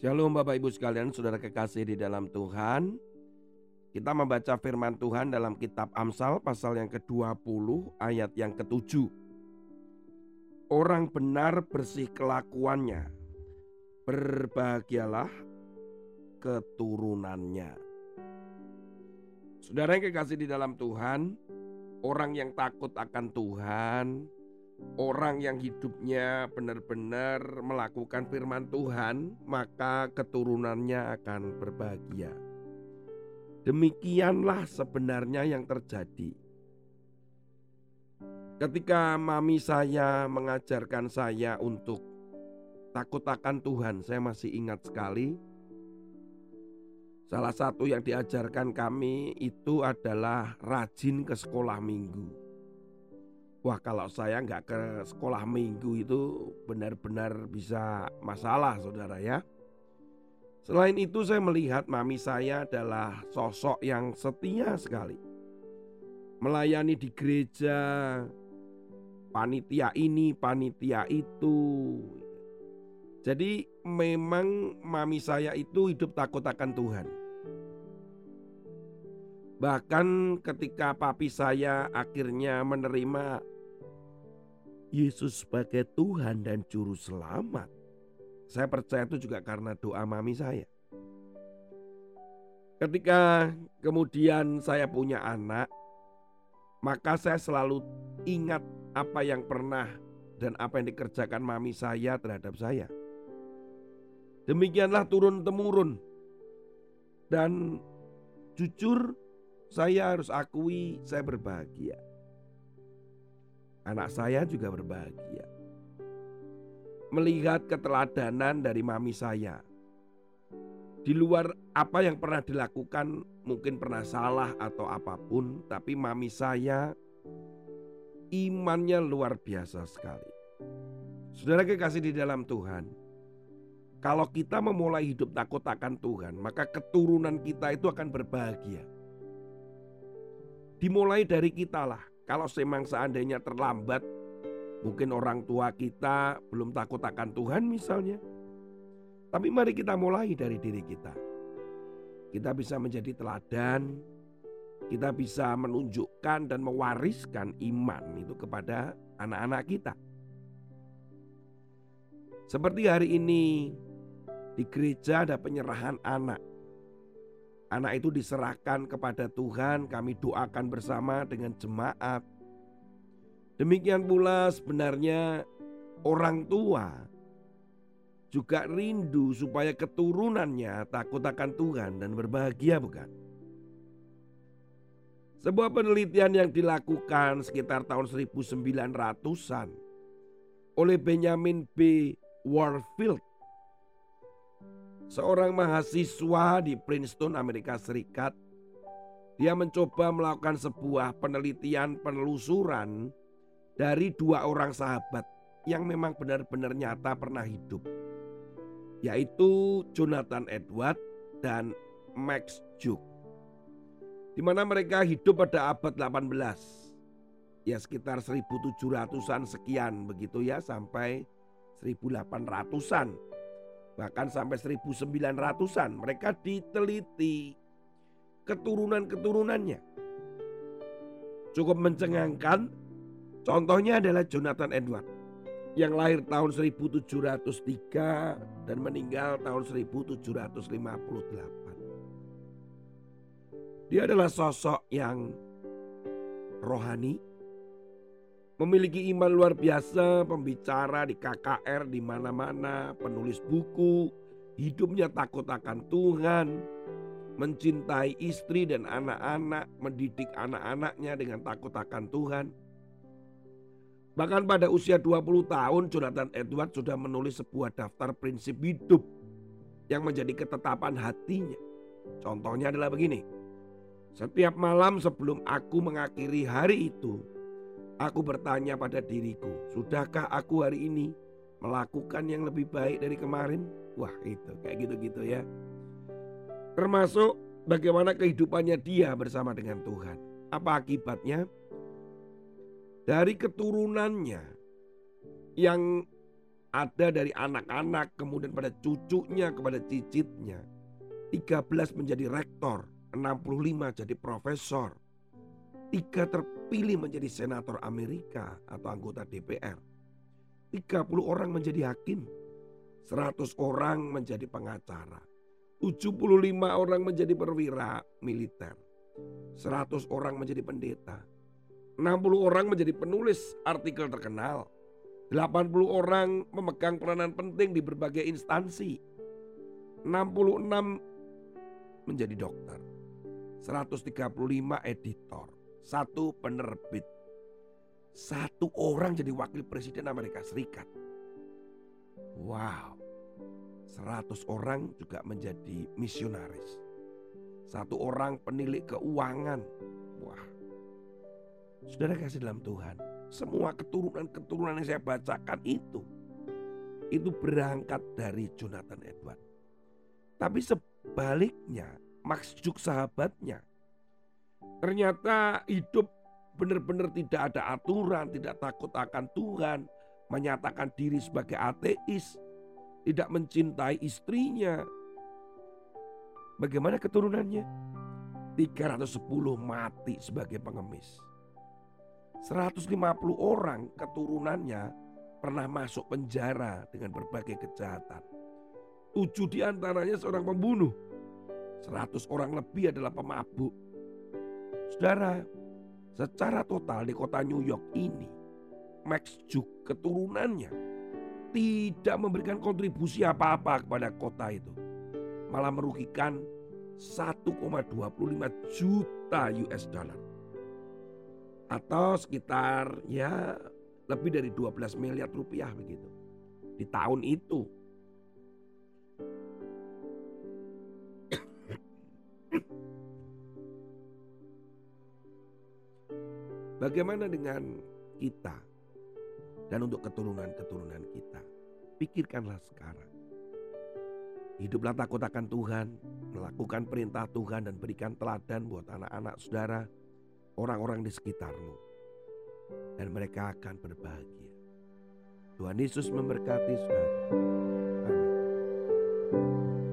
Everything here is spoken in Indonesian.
Shalom Bapak Ibu sekalian, saudara kekasih di dalam Tuhan. Kita membaca firman Tuhan dalam kitab Amsal pasal yang ke-20 ayat yang ke-7. Orang benar bersih kelakuannya, berbahagialah keturunannya. Saudara yang kekasih di dalam Tuhan, orang yang takut akan Tuhan, orang yang hidupnya benar-benar melakukan firman Tuhan, maka keturunannya akan berbahagia. Demikianlah sebenarnya yang terjadi. Ketika mami saya mengajarkan saya untuk takut akan Tuhan, saya masih ingat sekali. Salah satu yang diajarkan kami itu adalah rajin ke sekolah minggu. Wah kalau saya nggak ke sekolah minggu itu benar-benar bisa masalah saudara ya. Selain itu saya melihat mami saya adalah sosok yang setia sekali. Melayani di gereja, panitia ini, panitia itu. Jadi memang mami saya itu hidup takut akan Tuhan. Bahkan ketika papi saya akhirnya menerima Yesus sebagai Tuhan dan Juru Selamat. Saya percaya itu juga karena doa mami saya. Ketika kemudian saya punya anak, maka saya selalu ingat apa yang pernah dan apa yang dikerjakan mami saya terhadap saya. Demikianlah turun-temurun. Dan jujur saya harus akui saya berbahagia. Anak saya juga berbahagia. Melihat keteladanan dari mami saya. Di luar apa yang pernah dilakukan mungkin pernah salah atau apa pun. Tapi mami saya imannya luar biasa sekali. Saudara kekasih di dalam Tuhan. Kalau kita memulai hidup takut akan Tuhan, maka keturunan kita itu akan berbahagia. Dimulai dari kita lah. Kalau memang seandainya terlambat, mungkin orang tua kita belum takut akan Tuhan misalnya. Tapi mari kita mulai dari diri kita. Kita bisa menjadi teladan, kita bisa menunjukkan dan mewariskan iman itu kepada anak-anak kita. Seperti hari ini di gereja ada penyerahan anak. Anak itu diserahkan kepada Tuhan, kami doakan bersama dengan jemaat. Demikian pula sebenarnya orang tua juga rindu supaya keturunannya takut akan Tuhan dan berbahagia bukan? Sebuah penelitian yang dilakukan sekitar tahun 1900-an oleh Benjamin B. Warfield seorang mahasiswa di Princeton, Amerika Serikat. Dia mencoba melakukan sebuah penelitian penelusuran dari dua orang sahabat yang memang benar-benar nyata pernah hidup. Yaitu Jonathan Edward dan Max Juk. Di mana mereka hidup pada abad 18. Ya sekitar 1700-an sekian begitu ya sampai 1800-an bahkan sampai 1900-an mereka diteliti keturunan-keturunannya. Cukup mencengangkan, contohnya adalah Jonathan Edward yang lahir tahun 1703 dan meninggal tahun 1758. Dia adalah sosok yang rohani, Memiliki iman luar biasa, pembicara di KKR di mana-mana, penulis buku, hidupnya takut akan Tuhan, mencintai istri dan anak-anak, mendidik anak-anaknya dengan takut akan Tuhan. Bahkan pada usia 20 tahun Jonathan Edward sudah menulis sebuah daftar prinsip hidup yang menjadi ketetapan hatinya. Contohnya adalah begini. Setiap malam sebelum aku mengakhiri hari itu, Aku bertanya pada diriku, sudahkah aku hari ini melakukan yang lebih baik dari kemarin? Wah itu kayak gitu-gitu ya. Termasuk bagaimana kehidupannya dia bersama dengan Tuhan. Apa akibatnya? Dari keturunannya yang Ada dari anak-anak kemudian pada cucunya kepada cicitnya. 13 menjadi rektor, 65 jadi profesor. Tiga terpilih menjadi senator Amerika atau anggota DPR. 30 orang menjadi hakim. 100 orang menjadi pengacara. 75 orang menjadi perwira militer. 100 orang menjadi pendeta. 60 orang menjadi penulis artikel terkenal. 80 orang memegang peranan penting di berbagai instansi. 66 menjadi dokter. 135 editor. Satu penerbit. Satu orang jadi wakil presiden Amerika Serikat. Wow. 100 orang juga menjadi misionaris. Satu orang penilik keuangan. Wah. Saudara kasih dalam Tuhan semua keturunan-keturunan yang saya bacakan itu itu berangkat dari Jonathan Edward. Tapi sebaliknya, Max Juk sahabatnya ternyata hidup benar-benar tidak ada aturan, tidak takut akan Tuhan, menyatakan diri sebagai ateis, tidak mencintai istrinya. Bagaimana keturunannya? 310 mati sebagai pengemis. 150 orang keturunannya pernah masuk penjara dengan berbagai kejahatan. Tujuh di antaranya seorang pembunuh. Seratus orang lebih adalah pemabuk. Saudara, secara total di kota New York ini, Max Juk keturunannya tidak memberikan kontribusi apa-apa kepada kota itu. Malah merugikan 1,25 juta US dollar atau sekitar ya lebih dari 12 miliar rupiah begitu di tahun itu. Bagaimana dengan kita dan untuk keturunan-keturunan kita? Pikirkanlah sekarang. Hiduplah takut akan Tuhan, melakukan perintah Tuhan dan berikan teladan buat anak-anak saudara orang-orang di sekitarmu, dan mereka akan berbahagia. Tuhan Yesus memberkati saudara. Amin.